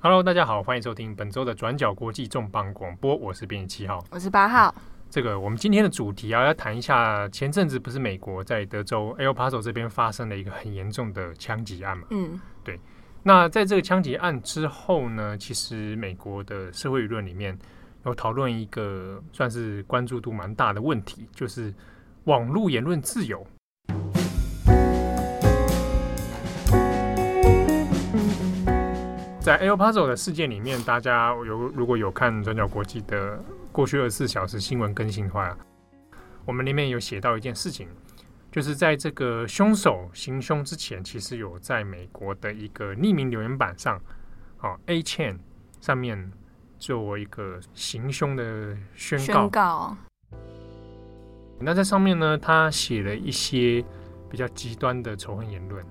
Hello，大家好，欢迎收听本周的转角国际重磅广播，我是编辑七号，我是八号。这个我们今天的主题啊，要谈一下前阵子不是美国在德州 El Paso 这边发生了一个很严重的枪击案嘛？嗯，对。那在这个枪击案之后呢，其实美国的社会舆论里面有讨论一个算是关注度蛮大的问题，就是网络言论自由。在 El Paso 的事件里面，大家有如果有看转角国际的过去二十四小时新闻更新的话，我们里面有写到一件事情，就是在这个凶手行凶之前，其实有在美国的一个匿名留言板上，啊 A Chain 上面作为一个行凶的宣告。宣告。那在上面呢，他写了一些比较极端的仇恨言论。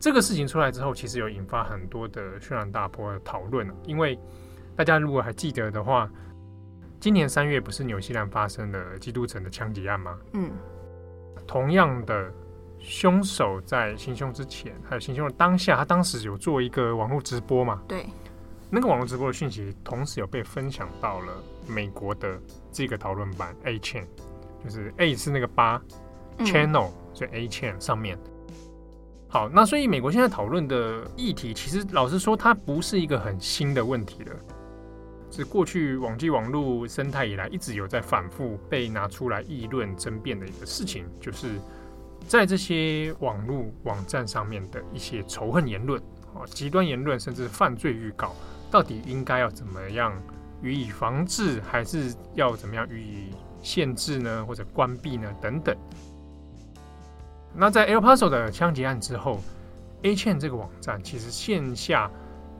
这个事情出来之后，其实有引发很多的轩然大波的讨论。因为大家如果还记得的话，今年三月不是纽西兰发生了基督城的枪击案吗？嗯，同样的凶手在行凶之前，还有行凶的当下，他当时有做一个网络直播嘛？对，那个网络直播的讯息，同时有被分享到了美国的这个讨论版 A chain，就是 A 是那个八、嗯、channel，所以 A chain 上面。好，那所以美国现在讨论的议题，其实老实说，它不是一个很新的问题了，是过去网际网络生态以来一直有在反复被拿出来议论争辩的一个事情，就是在这些网络网站上面的一些仇恨言论、啊极端言论，甚至犯罪预告，到底应该要怎么样予以防治，还是要怎么样予以限制呢，或者关闭呢？等等。那在 El Paso 的枪击案之后，Achain 这个网站其实线下，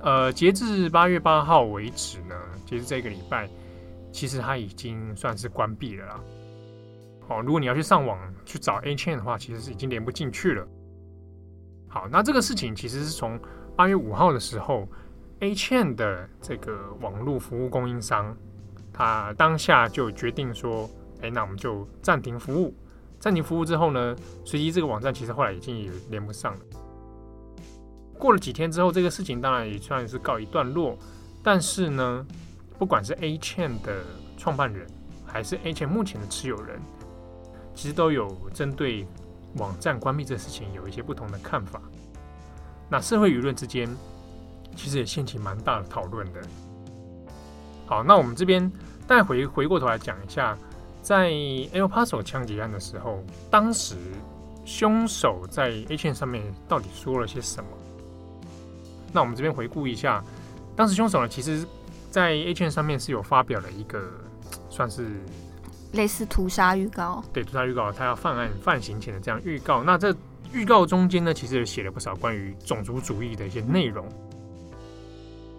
呃，截至八月八号为止呢，截至这个礼拜，其实它已经算是关闭了啦。哦，如果你要去上网去找 Achain 的话，其实是已经连不进去了。好，那这个事情其实是从八月五号的时候，Achain 的这个网络服务供应商，他当下就决定说，哎，那我们就暂停服务。暂停服务之后呢，随即这个网站其实后来已经也连不上了。过了几天之后，这个事情当然也算是告一段落。但是呢，不管是 A chain 的创办人，还是 A chain 目前的持有人，其实都有针对网站关闭这事情有一些不同的看法。那社会舆论之间其实也掀起蛮大的讨论的。好，那我们这边再回回过头来讲一下。在 El Paso 枪击案的时候，当时凶手在 8chan 上面到底说了些什么？那我们这边回顾一下，当时凶手呢，其实，在 8chan 上面是有发表了一个算是类似屠杀预告，对，屠杀预告，他要犯案犯行前的这样预告。那这预告中间呢，其实也写了不少关于种族主义的一些内容。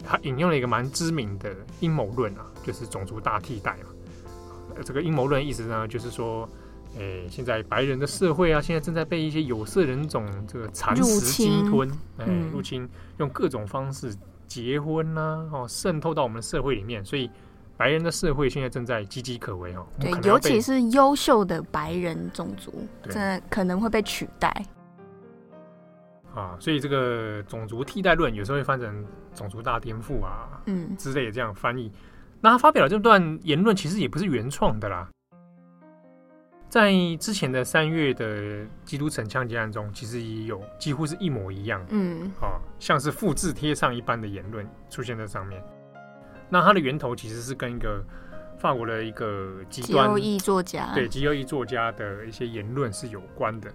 他引用了一个蛮知名的阴谋论啊，就是种族大替代嘛。这个阴谋论意思呢，就是说，诶，现在白人的社会啊，现在正在被一些有色人种这个蚕食、鲸吞，哎，入侵，用各种方式结婚啊，哦，渗透到我们的社会里面，所以白人的社会现在正在岌岌可危哦。对，尤其是优秀的白人种族，真的可能会被取代。啊，所以这个种族替代论有时候会翻成种族大颠覆啊，嗯，之类的这样翻译。那他发表的这段言论其实也不是原创的啦，在之前的三月的基督城枪击案中，其实也有几乎是一模一样，嗯，啊，像是复制贴上一般的言论出现在上面。那它的源头其实是跟一个法国的一个极端极右翼作家，对极右翼作家的一些言论是有关的。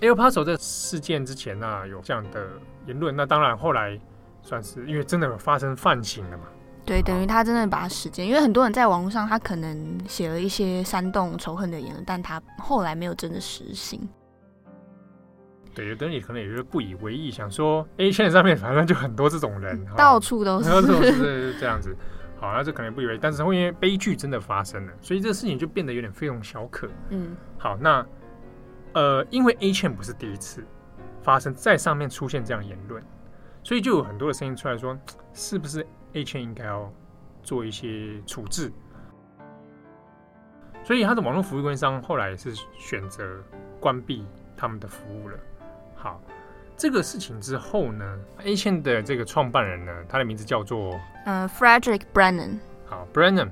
El Paso 这事件之前呢，啊，有这样的言论，那当然后来算是因为真的有发生犯行了嘛。对，等于他真的把时间，因为很多人在网络上，他可能写了一些煽动仇恨的言论，但他后来没有真的实行。对，有的人也可能也就是不以为意，想说 8chan 上面反正就很多这种人，到处都是，到处都是这样子。好，那这可能不以为意，但是会因为悲剧真的发生了，所以这个事情就变得有点非同小可。嗯，好，那呃，因为 8chan 不是第一次发生在上面出现这样言论，所以就有很多的声音出来说，是不是？8chan 应该要做一些处置，所以他的网络服务供应商后来是选择关闭他们的服务了。好，这个事情之后呢，A Chain 的这个创办人呢，他的名字叫做呃 Frederick Brennan。好，Brennan。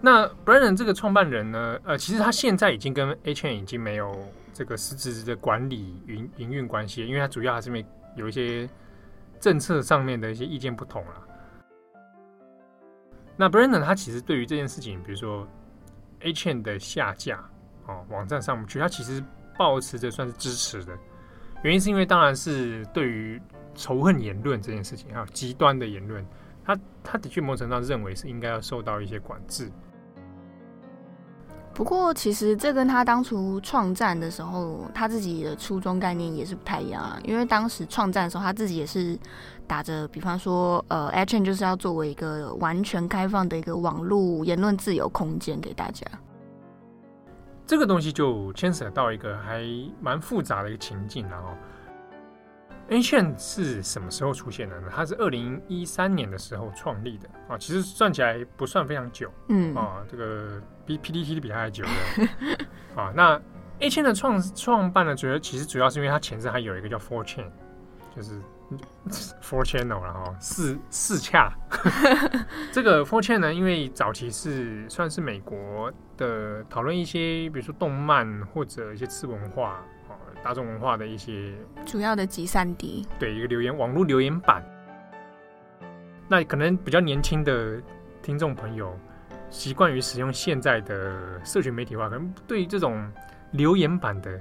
那 Brennan 这个创办人呢，呃，其实他现在已经跟 A Chain 已经没有这个实质的管理营营运关系，因为他主要还是没有一些政策上面的一些意见不同了。那 Brennan 他其实对于这件事情，比如说 A Chain 的下架哦，网站上不去，他其实抱持着算是支持的。原因是因为，当然是对于仇恨言论这件事情，还有极端的言论，他他的确某种程度上认为是应该要受到一些管制。不过，其实这跟他当初创站的时候，他自己的初衷概念也是不太一样啊。因为当时创站的时候，他自己也是打着，比方说，呃，A Chain 就是要作为一个完全开放的一个网络言论自由空间给大家。这个东西就牵扯到一个还蛮复杂的一个情境了哦。A Chain 是什么时候出现的呢？它是二零一三年的时候创立的啊，其实算起来不算非常久，嗯啊，这个比 PTT 比它还久的啊。那 A Chain 的创创办呢，主要其实主要是因为它前身还有一个叫 Four Chain，就是 Four Channel 然后四四恰。这个 Four Channel 呢，因为早期是算是美国的讨论一些，比如说动漫或者一些次文化。大众文化的一些主要的集散地，对，一个留言网络留言板。那可能比较年轻的听众朋友习惯于使用现在的社群媒体化，可能对这种留言板的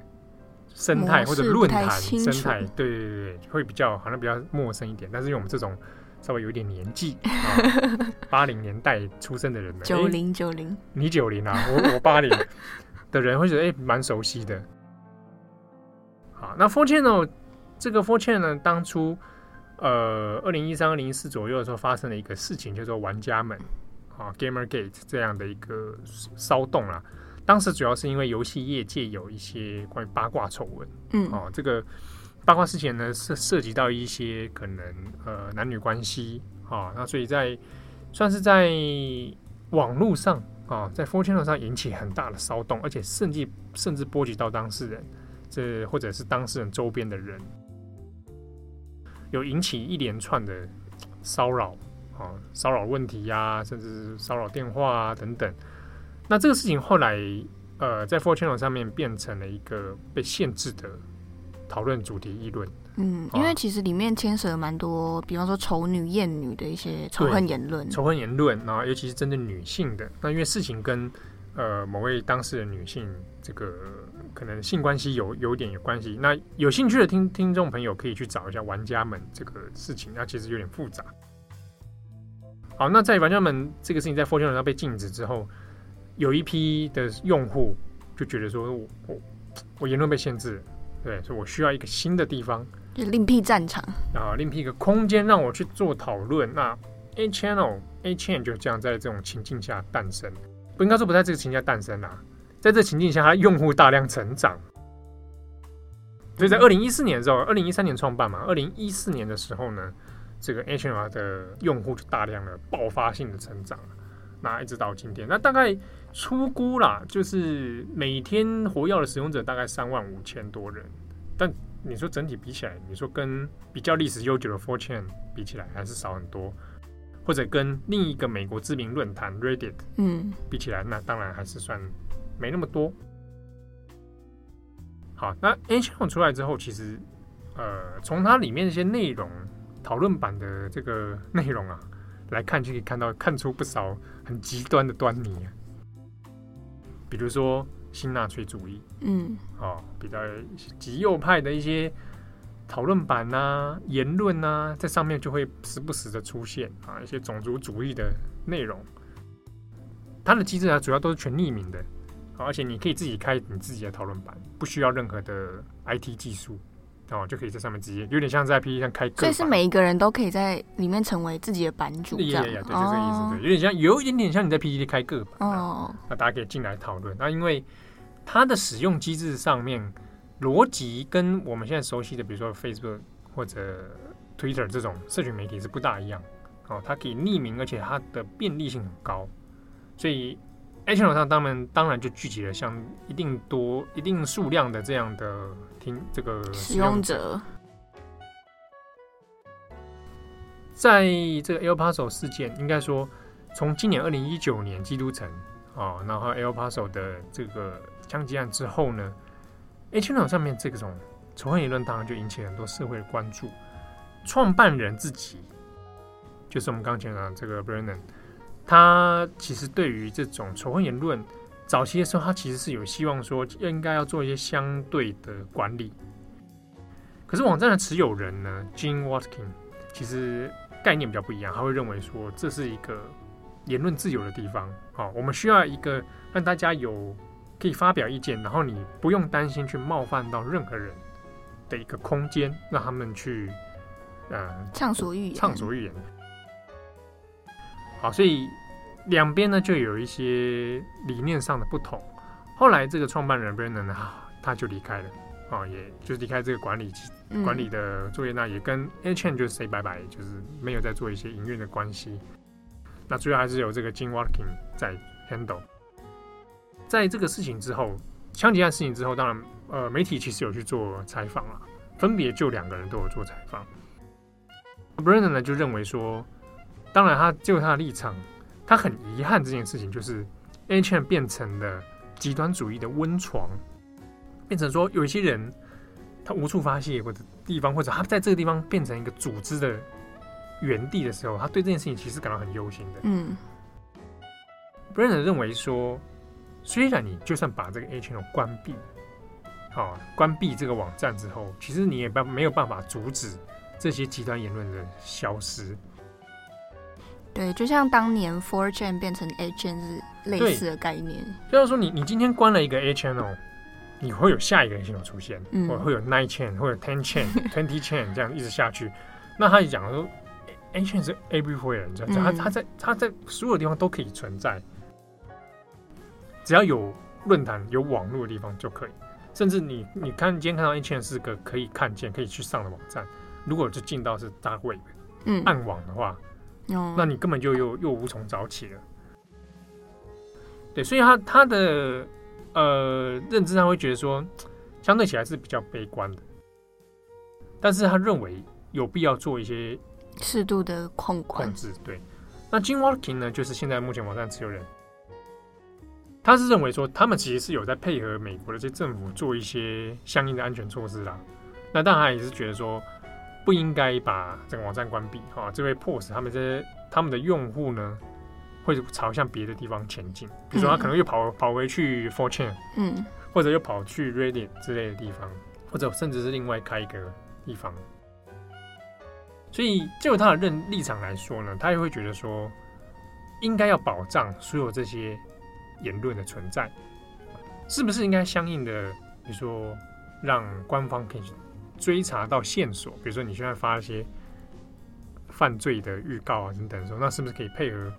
生态或者论坛生态，对对对，会比较好像比较陌生一点。但是因为我们这种稍微有一点年纪，八零年代出生的人们，九零九零，你九零啊，我我八零 的人会觉得哎，蛮熟悉的。好，那 4chan 呢？这个 4chan 呢，当初呃，二零一三、二零一四左右的时候，发生了一个事情，叫做玩家们啊，Gamergate 这样的一个骚动啦。当时主要是因为游戏业界有一些关于八卦丑闻，嗯，哦、啊，这个八卦事件呢，涉涉及到一些可能呃男女关系啊，那所以在算是在网络上啊，在 4chan 上引起很大的骚动，而且甚至甚至波及到当事人。这或者是当事人周边的人，有引起一连串的骚扰啊，骚扰问题呀、啊，甚至骚扰电话啊等等。那这个事情后来呃，在 Four Channel 上面变成了一个被限制的讨论主题议论。嗯，因为其实里面牵涉了蛮多，比方说丑女艳女的一些仇恨言论，仇恨言论，然后尤其是针对女性的。那因为事情跟呃某位当事人女性这个。可能性关系有有点有关系，那有兴趣的听听众朋友可以去找一下玩家们这个事情，那其实有点复杂。好，那在玩家们这个事情在 4chan 上被禁止之后，有一批的用户就觉得说我我我言论被限制，对，所以我需要一个新的地方，就另辟战场啊，另辟一个空间让我去做讨论。那 A Channel A Chain 就这样在这种情境下诞生，不应该说不在这个情境下诞生啊。在这情境下，它用户大量成长，所以在二零一四年的时候，二零一三年创办嘛，二零一四年的时候呢，这个 A Chain 的用户就大量的爆发性的成长，那一直到今天，那大概出估啦，就是每天活跃的使用者大概三万五千多人，但你说整体比起来，你说跟比较历史悠久的 4chan 比起来，还是少很多，或者跟另一个美国知名论坛 Reddit 嗯比起来，那当然还是算。没那么多。好，那 A Chain 出来之后，其实呃，从它里面一些内容讨论版的这个内容啊来看，就可以看到看出不少很极端的端倪。啊比如说新纳粹主义，嗯，哦，比较极右派的一些讨论版啊、言论啊，在上面就会时不时的出现啊，一些种族主义的内容。它的机制啊，主要都是全匿名的。而且你可以自己开你自己的讨论版，不需要任何的 IT 技术，哦，就可以在上面直接，有点像在 PTT 上开个。所以是每一个人都可以在里面成为自己的版主，这样。对，就这个意思。对，有点像，有一点点像你在 PTT 开个版。哦。那大家可以进来讨论。那因为它的使用机制上面逻辑跟我们现在熟悉的，比如说 Facebook 或者 Twitter 这种社群媒体是不大一样。哦，它可以匿名，而且它的便利性很高，所以。A Chain 上，当们当然就聚集了像一定多、一定数量的这样的听这个使用者。在这个 El Paso 事件，应该说从今年二零一九年基督城啊，然后 El Paso 的这个枪击案之后呢，H&M 上面这种仇恨言论当然就引起很多社会的关注。创办人自己就是我们刚刚讲的这个 Brennan，他其实对于这种仇恨言论，早期的时候他其实是有希望说应该要做一些相对的管理。可是网站的持有人呢，Gene Watkin，其实概念比较不一样，他会认为说这是一个言论自由的地方，好，我们需要一个让大家有可以发表意见，然后你不用担心去冒犯到任何人的一个空间，让他们去，呃，畅所欲言，畅所欲言。好，所以两边呢就有一些理念上的不同。后来这个创办人 Brennan 呢，他就离开了。啊、哦，也就是离开这个管理管理的作业，那也跟 A-Chain 就 say 拜拜，就是没有再做一些营运的关系。那主要还是由这个 Gene Watkin 在 handle。在这个事情之后，枪击案事情之后，当然呃媒体其实有去做采访了，分别就两个人都有做采访。Brennan 呢就认为说，当然他就他的立场，他很遗憾这件事情，就是 A-Chain 变成了极端主义的温床。变成说有一些人，他无处发泄或者地方，或者他在这个地方变成一个组织的原地的时候，他对这件事情其实感到很忧心的。嗯，Brennan 认为说，虽然你就算把这个 A channel 关闭，好、哦、关闭这个网站之后，其实你也办没有办法阻止这些极端言论的消失。对，就像当年 Four Chain 变成 A Chain 是类似的概念。就是说你，你你今天关了一个 A channel。你会有下一个系统出现，嗯、或者会有 nine chain 或者 ten chain、twenty chain 这样一直下去。那他就讲说，A chain 是 everywhere，你知道，他他在他在所有地方都可以存在，只要有论坛、有网络的地方就可以。甚至你你看今天看到 A chain 是个可以看见、可以去上的网站，如果就进到是 dark web、嗯、暗网的话，嗯、那你根本就又又无从找起了。对，所以他他的。呃，认知上会觉得说，相对起来是比较悲观的，但是他认为有必要做一些适度的控控制。对，那 Gene Watkin 呢，就是现在目前网站持有人，他是认为说，他们其实是有在配合美国的这些政府做一些相应的安全措施啦。那当然他也是觉得说，不应该把这个网站关闭啊，这会迫使他们这些他们的用户呢。会朝向别的地方前进，比如说他可能又跑跑回去 4chan，嗯，或者又跑去 Reddit 之类的地方，或者甚至是另外开一个地方。所以就他的认立场来说呢，他也会觉得说，应该要保障所有这些言论的存在，是不是应该相应的，比如说让官方可以追查到线索，比如说你现在发一些犯罪的预告啊等等说，那是不是可以配合？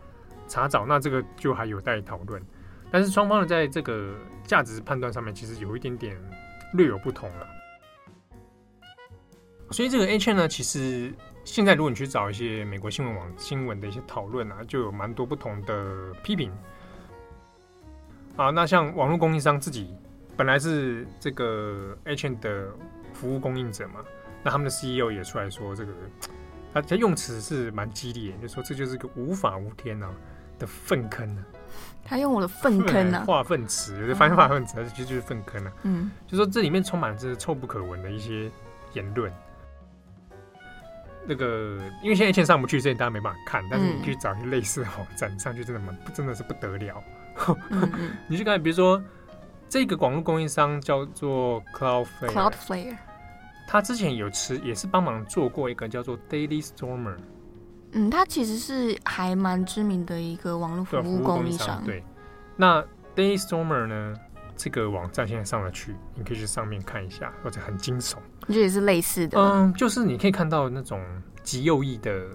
查找，那这个就还有待讨论，但是双方的在这个价值判断上面其实有一点点略有不同了。所以这个 H N 呢，其实现在如果你去找一些美国新闻网新闻的一些讨论啊，就有蛮多不同的批评。啊，那像网络供应商自己本来是这个 H N 的服务供应者嘛，那他们的 CEO 也出来说这个，他 他用词是蛮激烈，就说这就是个无法无天啊。的粪坑呢？他用我的粪坑呢？化粪池，有的翻化粪池，其实就是粪坑啊。嗯，就说这里面充满了这臭不可闻的一些言论。那个，因为现在线上不去，所以大家没办法看。但是你去找一些类似的网站上去，真的蛮真的是不得了。嗯嗯 你去看，比如说这个广告供应商叫做 Cloudflare，Cloudflare，Cloudflare 他之前有吃，也是帮忙做过一个叫做 Daily Stormer。嗯，他其实是还蛮知名的一个网络服务供应商。对，那 Daily Stormer 呢？这个网站现在上了去，你可以去上面看一下，或者很惊悚。这也是类似的。嗯，就是你可以看到那种极右翼的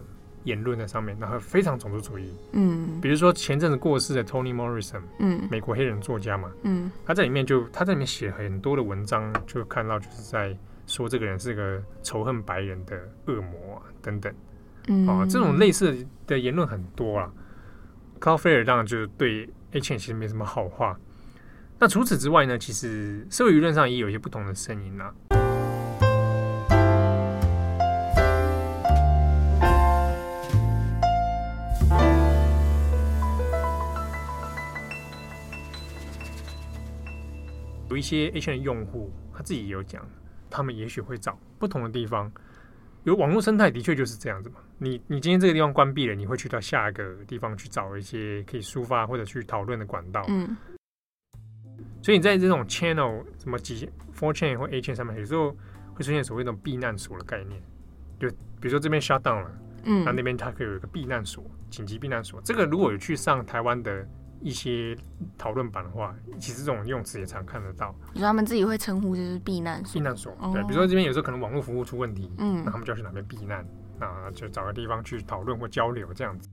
言论在上面，然后非常种族主义。嗯，比如说前阵子过世的 Tony Morrison，嗯，美国黑人作家嘛，嗯，他在里面就他在里面写很多的文章，就看到就是在说这个人是个仇恨白人的恶魔啊等等，嗯，哦，这种类似的言论很多啊，Carl Fair 当然就是对 H 其实没什么好话，那除此之外呢，其实社会舆论上也有一些不同的声音啦。有一些 H 的用户，他自己也有讲。他们也许会找不同的地方。有网络生态的确就是这样子嘛。你你今天这个地方关闭了，你会去到下一个地方去找一些可以抒发或者去讨论的管道。嗯。所以你在这种 channel 什么几 four chain 或 a chain 上面，有时候会出现所谓的避难所的概念。就比如说这边 shut down 了，嗯，那那边它可以有一个避难所，紧急避难所。这个如果有去上台湾的。一些讨论版的话，其实这种用词也常看得到。你说他们自己会称呼就是避难所，避难所。对，比如说这边有时候可能网络服务出问题，嗯，那他们就要去哪边避难，那就找个地方去讨论或交流这样子。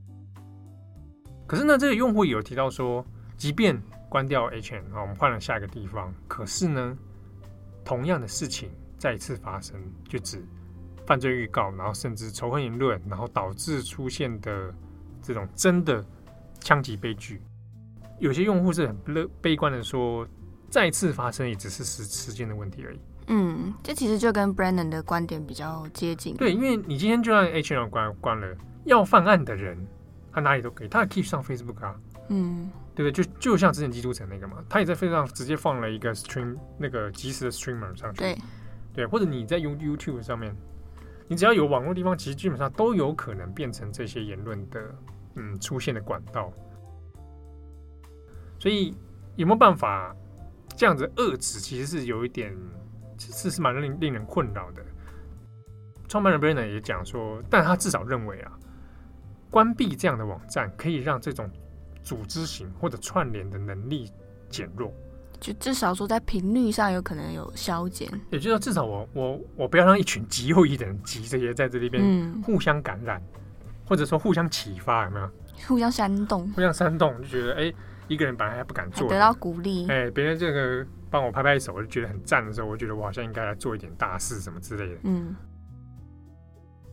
可是呢，这个用户有提到说，即便关掉圈啊，我们换了下一个地方，可是呢，同样的事情再一次发生，就指犯罪预告，然后甚至仇恨言论，然后导致出现的这种真的枪击悲剧。有些用户是很乐悲观的说，再次发生也只是时时间的问题而已。嗯，这其实就跟 Brandon 的观点比较接近。对，因为你今天就让 HR 关关了，要犯案的人，他哪里都可以，他可以上 Facebook 啊。嗯，对不对？就就像之前基督城那个嘛，他也在 Facebook 上直接放了一个 stream 那个即时的 streamer 上去。对，对，或者你在用 YouTube 上面，你只要有网络地方，其实基本上都有可能变成这些言论的嗯出现的管道。所以有没有办法这样子遏制？其实是有一点，其实是蛮令令人困扰的。创办人 Brennan 也讲说，但他至少认为啊，关闭这样的网站可以让这种组织型或者串联的能力减弱，就至少说在频率上有可能有消减。也就是说，至少我我我不要让一群极右翼的人集这些在这里边互相感染，嗯、或者说互相启发，有没有？互相煽动，互相煽动，就觉得哎。欸一个人本来还不敢做，得到鼓励。哎，别人这个帮我拍拍手，我就觉得很赞的时候，我觉得我好像应该来做一点大事什么之类的。嗯，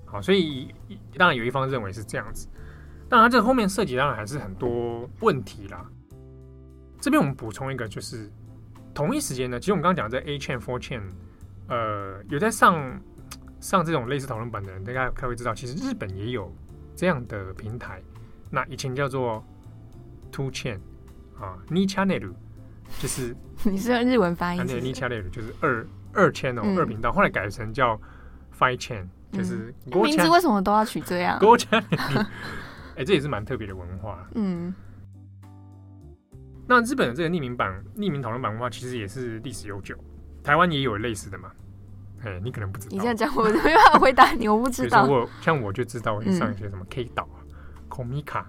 好，所以当然有一方认为是这样子，当然这后面涉及当然还是很多问题啦。这边我们补充一个，就是同一时间呢，其实我们刚刚讲这 A chain four chain，呃，有在上上这种类似讨论版的人，大家可会知道，其实日本也有这样的平台，那以前叫做 2chan。啊，Ni Channel 就是 你是用日文发音，对，Ni Channel 就是二二 channel、嗯、二频道，后来改成叫 five c h a i n 就是、嗯、名字为什么都要取这样？Go Channel，哎，这也是蛮特别的文化。嗯，那日本的这个匿名版、匿名讨论版文化其实也是历史悠久，台湾也有类似的嘛？哎，你可能不知道。你这样讲，我没办法回答你，我不知道。我像我就知道，我会上一些什么 K 岛、Komika。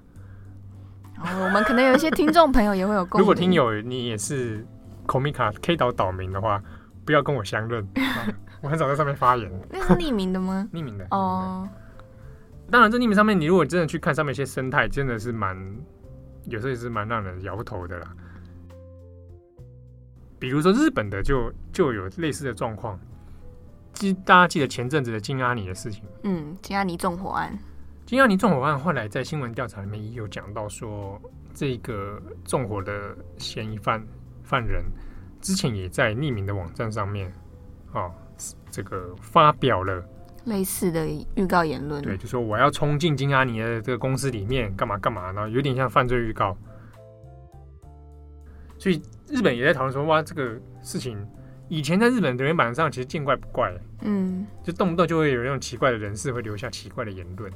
哦，我们可能有一些听众朋友也会有共鸣。如果听友你也是 Komika K 岛岛民的话，不要跟我相认，我很少在上面发言。那是匿名的吗？匿名的哦。当然，这匿名上面，你如果真的去看上面一些生态，真的是蛮，有时候也是蛮让人摇头的啦。比如说日本的就就有类似的状况，记大家记得前阵子的金阿尼的事情，嗯，金阿尼纵火案。金阿尼纵火案后来在新闻调查里面也有讲到说，这个纵火的嫌疑犯犯人之前也在匿名的网站上面，哦，这个发表了类似的预告言论。对，就说我要冲进金阿尼的这个公司里面干嘛干嘛，然后有点像犯罪预告。所以日本也在讨论说，哇，这个事情以前在日本留言板上其实见怪不怪，嗯，就动不动就会有那种奇怪的人士会留下奇怪的言论。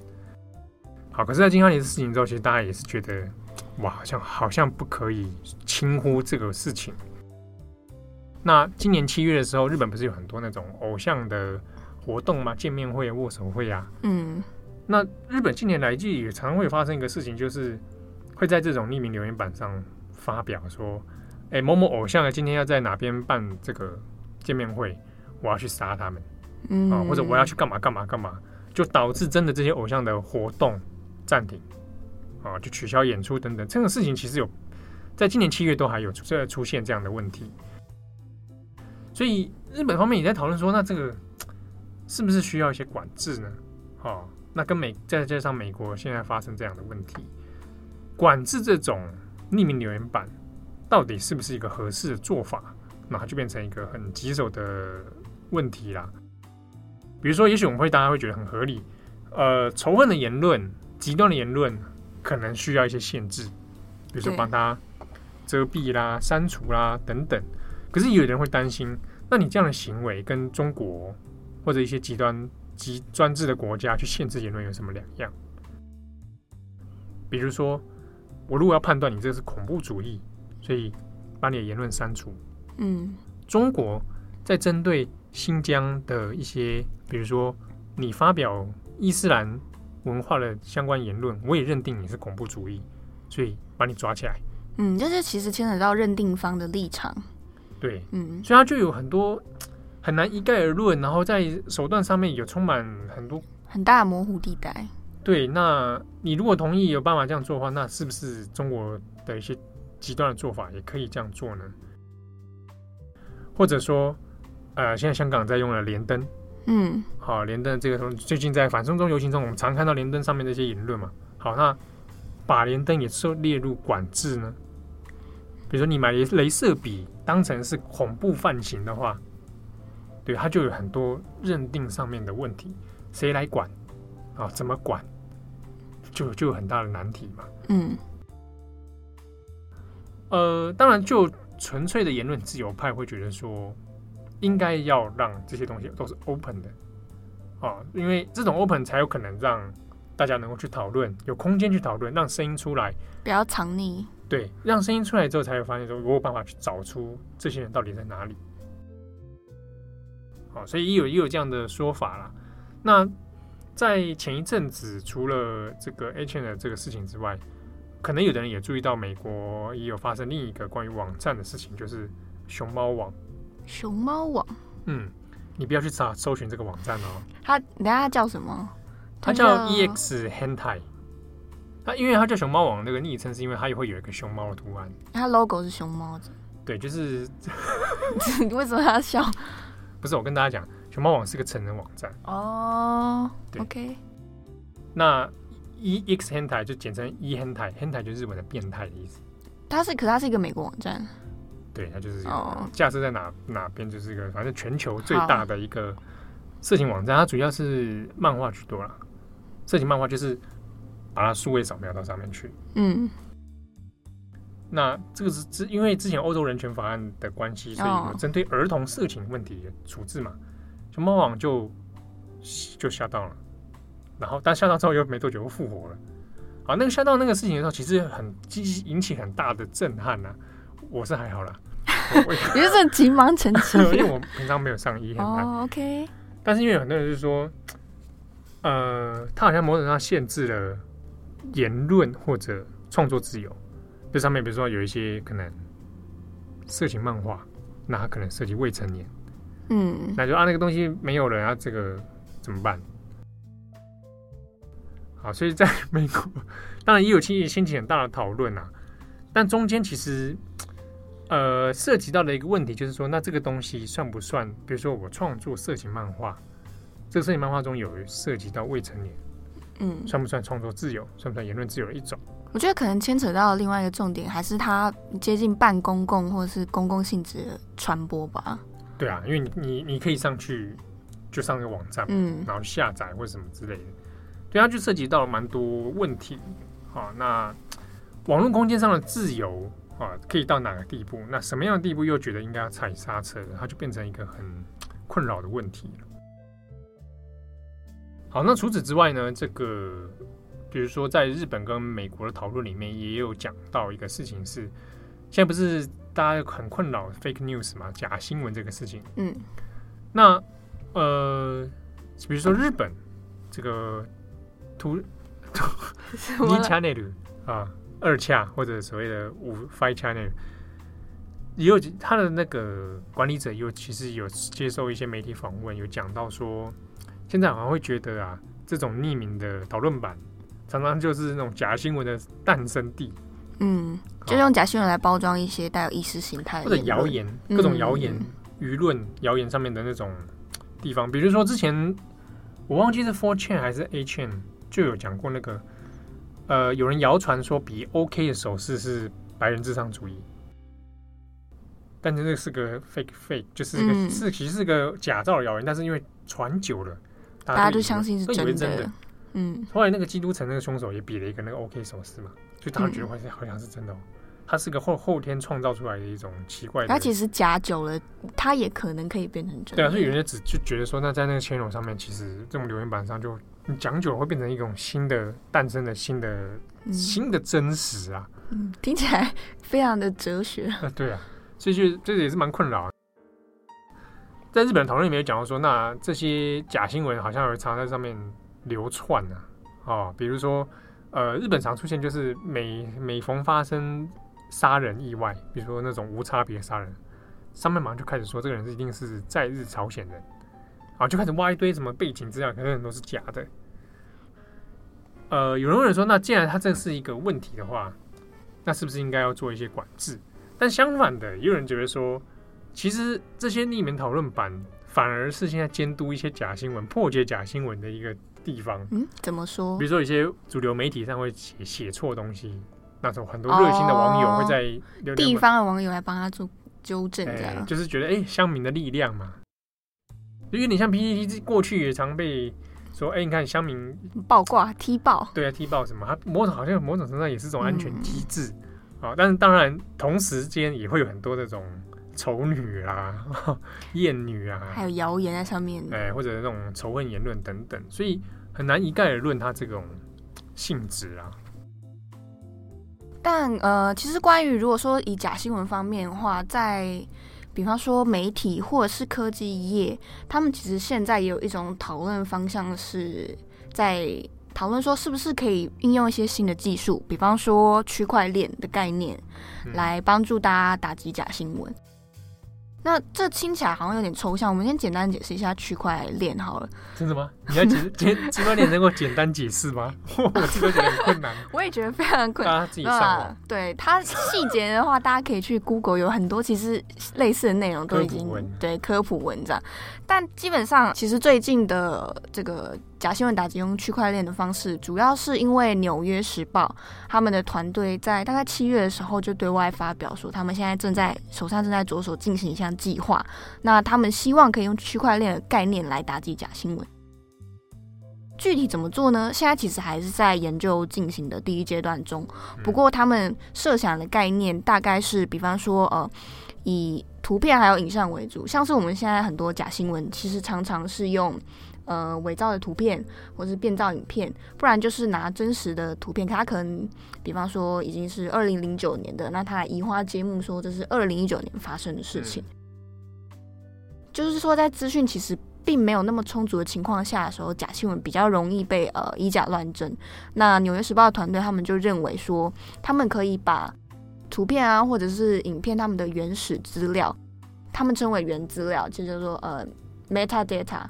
好，可是，在金康尼的事情之后，其实大家也是觉得，哇，好像好像不可以轻忽这个事情。那今年七月的时候，日本不是有很多那种偶像的活动吗？见面会、握手会啊。嗯。那日本近年来就也常常会发生一个事情，就是会在这种匿名留言板上发表说，哎、欸，某某偶像今天要在哪边办这个见面会，我要去杀他们，嗯，啊，或者我要去干嘛干嘛干嘛，就导致真的这些偶像的活动。暂停啊，就取消演出等等，这个事情其实有在今年七月都还有出出现这样的问题，所以日本方面也在讨论说，那这个是不是需要一些管制呢？哦，那跟美再加上美国现在发生这样的问题，管制这种匿名留言板到底是不是一个合适的做法？那就变成一个很棘手的问题啦。比如说，也许我们会大家会觉得很合理，呃，仇恨的言论。极端的言论可能需要一些限制，比如说帮他遮蔽啦、删除啦等等。可是有人会担心，那你这样的行为跟中国或者一些极端极专制的国家去限制言论有什么两样？比如说，我如果要判断你这是恐怖主义，所以把你的言论删除。嗯，中国在针对新疆的一些，比如说你发表伊斯兰文化的相关言论，我也认定你是恐怖主义，所以把你抓起来。嗯，就是其实牵扯到认定方的立场。对，嗯，所以他就有很多很难一概而论，然后在手段上面有充满很多很大的模糊地带。对，那你如果同意有办法这样做的话，那是不是中国的一些极端的做法也可以这样做呢？或者说，呃，现在香港在用了连登，嗯，好，连登这个最近在反送中游行中，我们常看到连登上面的一些言论嘛。好，那把连登也受列入管制呢？比如说你买雷射笔当成是恐怖犯行的话，对，它就有很多认定上面的问题，谁来管啊？怎么管？就就有很大的难题嘛。嗯，呃，当然就。纯粹的言论自由派会觉得说，应该要让这些东西都是 open 的，啊，因为这种 open 才有可能让大家能够去讨论，有空间去讨论，让声音出来，不要藏匿。对，让声音出来之后，才会发现说，我有办法去找出这些人到底在哪里。好，所以也有也有这样的说法啦。那在前一阵子，除了这个 8chan 的这个事情之外，可能有的人也注意到，美国也有发生另一个关于网站的事情，就是熊猫网。熊猫网，嗯，你不要去查搜寻这个网站哦。它等下它叫什么？它叫 EX Hentai。它因为它叫熊猫网，那个昵称是因为它也会有一个熊猫的图案。它 logo 是熊猫的。对，就是。你为什么要笑？不是，我跟大家讲，熊猫网是个成人网站。哦。OK。那。E X Hentai 就简称 E Hentai，Hentai 就是日本的变态的意思。它是，可它是一个美国网站。对，它就是架设在哪哪边，就是一个反正全球最大的一个色情网站。它主要是漫画居多啦，色情漫画就是把它数位扫描到上面去。嗯。那这个是之因为之前欧洲人权法案的关系，所以有针对儿童色情问题的处置嘛，熊猫网就就下到了。然后，但下到之后又没多久又复活了。好，那个下到那个事情的时候，其实很引起很大的震撼呐、啊。我是还好啦，你就是急忙澄清，因为我平常没有上医很难。哦，OK。但是因为很多人就是说，呃，他好像某种上限制了言论或者创作自由。这上面比如说有一些可能色情漫画，那他可能涉及未成年。嗯，那就啊，那个东西没有了，啊，这个怎么办？好，所以在美国，当然也有掀掀起很大的讨论啊。但中间其实，呃，涉及到的一个问题就是说，那这个东西算不算？比如说我创作色情漫画，这个色情漫画中有涉及到未成年，嗯，算不算创作自由？算不算言论自由的一种？我觉得可能牵扯到另外一个重点，还是它接近半公共或者是公共性质的传播吧。对啊，因为你你你可以上去就上一个网站，嗯，然后下载或者什么之类的。对，它就涉及到了蛮多问题，好，那网络空间上的自由啊，可以到哪个地步？那什么样的地步又觉得应该要踩刹车的？它就变成一个很困扰的问题了。好，那除此之外呢，这个比如说在日本跟美国的讨论里面，也有讲到一个事情是，现在不是大家很困扰 fake news 嘛，假新闻这个事情。嗯，那呃，比如说日本这个。图 图，2 channel 啊，二恰或者所谓的五 five channel，也有他的那个管理者有其实有接受一些媒体访问，有讲到说，现在好像会觉得啊，这种匿名的讨论版常常就是那种假新闻的诞生地。嗯，就用假新闻来包装一些带有意识形态或者谣言，各种谣言、舆论谣言上面的那种地方。比如说之前我忘记是 four Chain 还是 A Chain。就有讲过那个，呃，有人谣传说比 OK 的手势是白人至上主义，但是那是个 fake fake，就是一个、嗯、是其实是个假造的谣言，但是因为传久了，大家都相信是真的。真的嗯，后来那个基督城那个凶手也比了一个那个 OK 手势嘛，就大家觉得好像好像是真的哦。它是个后后天创造出来的一种奇怪的。它其实假久了，它也可能可以变成真。对啊，所以有些只就觉得说，那在那个 channel 上面，其实这种留言板上就你讲久了会变成一种新的诞生的新的、嗯、新的真实啊。嗯，听起来非常的哲学。啊，对啊，所以就这个也是蛮困扰。在日本讨论里面有讲到说，那这些假新闻好像有常在上面流窜啊，哦，比如说，呃，日本常出现就是每每逢发生杀人意外，比如说那种无差别杀人，上面马上就开始说这个人是一定是在日朝鲜人，啊，就开始挖一堆什么背景资料，可能很多是假的。呃，有人问说，那既然它这是一个问题的话，那是不是应该要做一些管制？但相反的，也有人觉得说。其实这些匿名讨论版反而是现在监督一些假新闻、破解假新闻的一个地方。嗯，怎么说？比如说，一些主流媒体上会写写错东西，那种很多热心的网友会在地方的网友来帮他做纠正，这样、欸、就是觉得哎，乡民的力量嘛。因为你像 PPT 过去也常被说，哎，你看乡民爆挂踢爆，对啊，踢爆什么？它某种好像某种程度上也是种安全机制啊、嗯。但是当然，同时间也会有很多这种。丑女啊，厌女啊，还有谣言在上面，哎、欸，或者那种仇恨言论等等，所以很难一概而论它这种性质啊。但呃，其实关于如果说以假新闻方面的话，在比方说媒体或者是科技业，他们其实现在也有一种讨论方向，是在讨论说是不是可以应用一些新的技术，比方说区块链的概念，来帮助大家打击假新闻。那这听起来好像有点抽象，我们先简单解释一下区块链好了。真的吗？你要解释区区块链能够简单解释吗？我这个觉得很困难。我也觉得非常困难。大家自己上网。对它细节的话，大家可以去 Google，有很多其实类似的内容都已经科对科普文章。但基本上，其实最近的这个。假新闻打击用区块链的方式，主要是因为《纽约时报》他们的团队在大概七月的时候就对外发表说，他们现在正在手上正在着手进行一项计划。那他们希望可以用区块链的概念来打击假新闻。具体怎么做呢？现在其实还是在研究进行的第一阶段中。不过他们设想的概念大概是，比方说，呃，以图片还有影像为主，像是我们现在很多假新闻，其实常常是用。呃，伪造的图片或是变造影片，不然就是拿真实的图片，他可能，比方说已经是二零零九年的，那他移花接木说这是二零一九年发生的事情，嗯、就是说在资讯其实并没有那么充足的情况下的时候，假新闻比较容易被呃以假乱真。那纽约时报的团队他们就认为说，他们可以把图片啊或者是影片他们的原始资料，他们称为原资料，就叫做呃 metadata。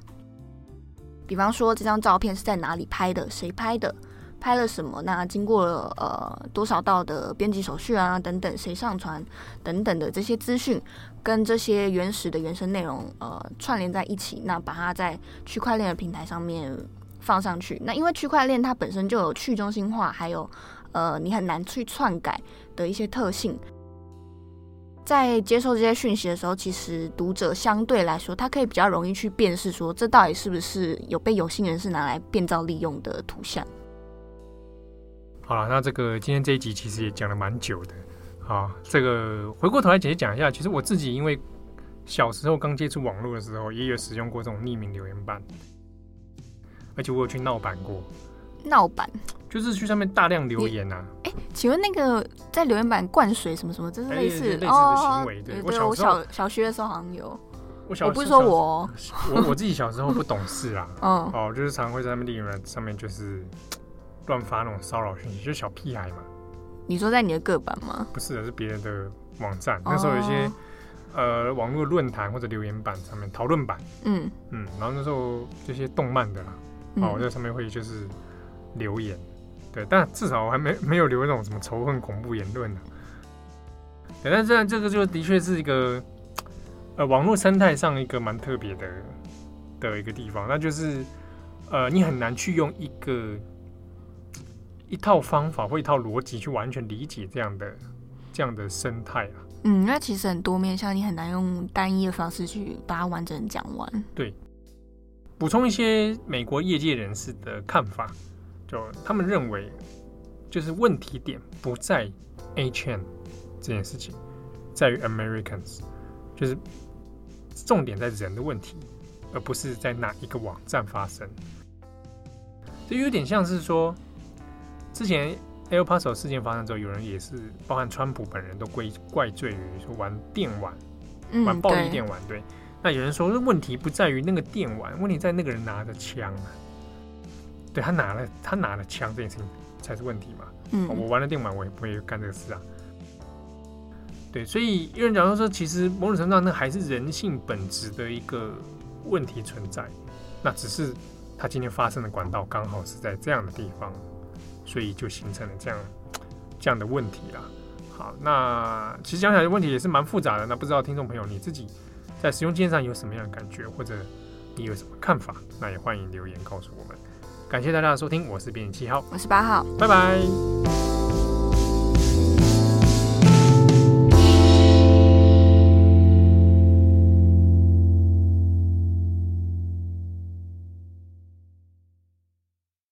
比方说，这张照片是在哪里拍的？谁拍的？拍了什么？那经过了呃多少道的编辑手续啊？等等，谁上传？等等的这些资讯，跟这些原始的原生内容呃串联在一起，那把它在区块链的平台上面放上去。那因为区块链它本身就有去中心化，还有呃你很难去篡改的一些特性。在接受这些讯息的时候，其实读者相对来说，他可以比较容易去辨识，说这到底是不是有被有心人士拿来变造利用的图像。好了，那这个今天这一集其实也讲了蛮久的。好，这个回过头来简单讲一下，其实我自己因为小时候刚接触网络的时候，也有使用过这种匿名留言板，而且我有去闹版过。闹版就是去上面大量留言呐、啊。请问那个在留言板灌水什么什么，这是类似、欸、类似的行为？对，我小我小小学的时候好像有。我小我不是说我我我自己小时候不懂事啦。嗯。哦，就是常会在他们留言上面就是乱发那种骚扰讯息，就是小屁孩嘛。你说在你的个版吗？不是的，是别人的网站。那时候有一些、哦、呃网络论坛或者留言板上面讨论版。嗯嗯。然后那时候这些动漫的啦，哦，我在上面会就是。留言，对，但至少我还没 没有留那种什么仇恨、恐怖言论呢、啊。对，但这样这个就的确是一个呃网络生态上一个蛮特别的的一个地方，那就是呃你很难去用一个一套方法或一套逻辑去完全理解这样的这样的生态啊。嗯，那其实很多面向，你很难用单一的方式去把它完整讲完。对，补充一些美国业界人士的看法。就他们认为，就是问题点不在 A chain 这件事情，在于 Americans，就是重点在人的问题，而不是在哪一个网站发生。这有点像是说，之前 El Paso 事件发生之后，有人也是包含川普本人都归怪罪于说玩电玩，嗯、玩暴力电玩。对，那有人说，问题不在于那个电玩，问题在那个人拿着枪啊。对，他拿了他拿了枪这件事情才是问题嘛。嗯，我玩了电玩，我也不会干这个事啊。对，所以有人讲说说，其实某种程度上，那还是人性本质的一个问题存在。那只是他今天发生的管道刚好是在这样的地方，所以就形成了这样这样的问题啦。好，那其实讲起来问题也是蛮复杂的。那不知道听众朋友你自己在使用经验上有什么样的感觉，或者你有什么看法？那也欢迎留言告诉我们。感谢大家的收听，我是编辑七号，我是八号，拜拜。